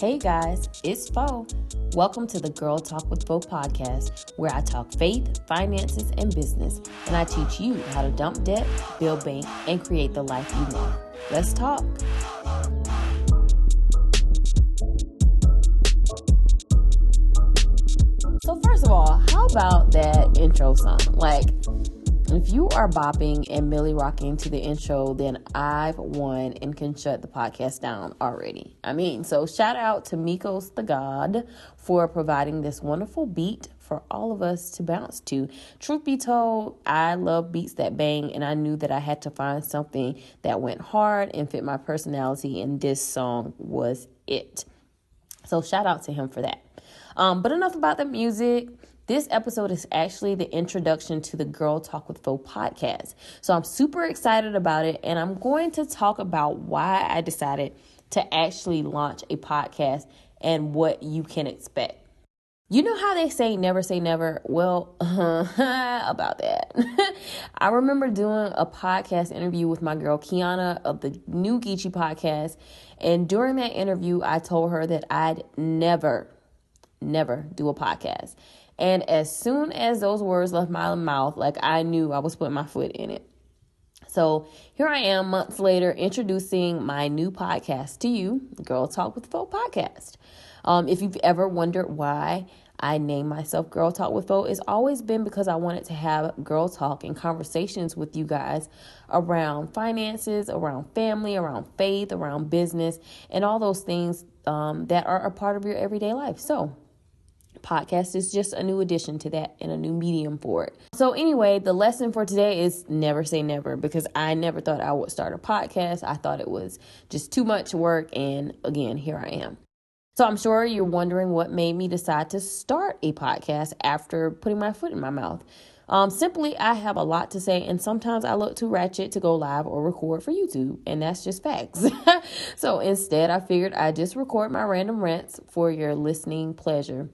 Hey guys, it's Fo. Welcome to the Girl Talk with Fo podcast, where I talk faith, finances, and business, and I teach you how to dump debt, build bank, and create the life you want. Let's talk. So, first of all, how about that intro song? Like, if you are bopping and Millie rocking to the intro, then I've won and can shut the podcast down already. I mean, so shout out to Mikos the God for providing this wonderful beat for all of us to bounce to. Truth be told, I love beats that bang, and I knew that I had to find something that went hard and fit my personality, and this song was it. So shout out to him for that. Um, but enough about the music. This episode is actually the introduction to the Girl Talk with Fo podcast. So I'm super excited about it, and I'm going to talk about why I decided to actually launch a podcast and what you can expect. You know how they say never say never? Well, about that. I remember doing a podcast interview with my girl Kiana of the new Geechee podcast. And during that interview, I told her that I'd never, never do a podcast. And as soon as those words left my mouth, like I knew I was putting my foot in it. So here I am months later introducing my new podcast to you, Girl Talk with Fo podcast. Um, if you've ever wondered why I name myself Girl Talk with Fo, it's always been because I wanted to have girl talk and conversations with you guys around finances, around family, around faith, around business, and all those things um, that are a part of your everyday life. So podcast is just a new addition to that and a new medium for it. So, anyway, the lesson for today is never say never because I never thought I would start a podcast. I thought it was just too much work. And again, here I am. So, I'm sure you're wondering what made me decide to start a podcast after putting my foot in my mouth. Um, simply, I have a lot to say, and sometimes I look too ratchet to go live or record for YouTube, and that's just facts. so instead, I figured I'd just record my random rants for your listening pleasure.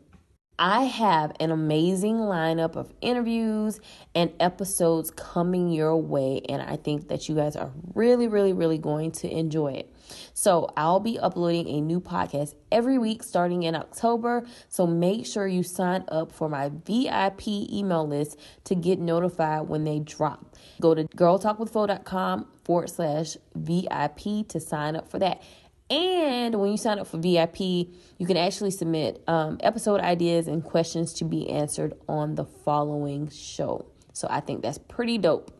I have an amazing lineup of interviews and episodes coming your way, and I think that you guys are really, really, really going to enjoy it. So, I'll be uploading a new podcast every week starting in October. So, make sure you sign up for my VIP email list to get notified when they drop. Go to girltalkwithfo.com forward slash VIP to sign up for that. And when you sign up for VIP, you can actually submit um, episode ideas and questions to be answered on the following show. So I think that's pretty dope.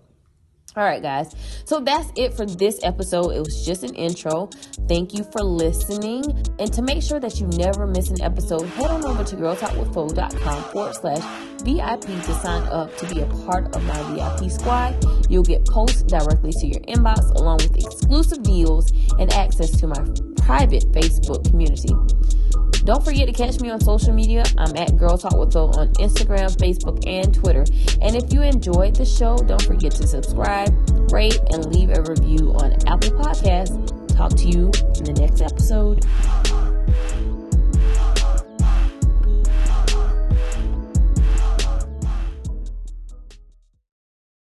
All right, guys. So that's it for this episode. It was just an intro. Thank you for listening. And to make sure that you never miss an episode, head on over to girltalkwithfo.com forward slash VIP to sign up to be a part of my VIP squad. You'll get posts directly to your inbox along with exclusive deals and access to my private Facebook community. Don't forget to catch me on social media. I'm at Girl Talk with Fo on Instagram, Facebook, and Twitter. And if you enjoyed the show, don't forget to subscribe, rate, and leave a review on Apple Podcasts. Talk to you in the next episode.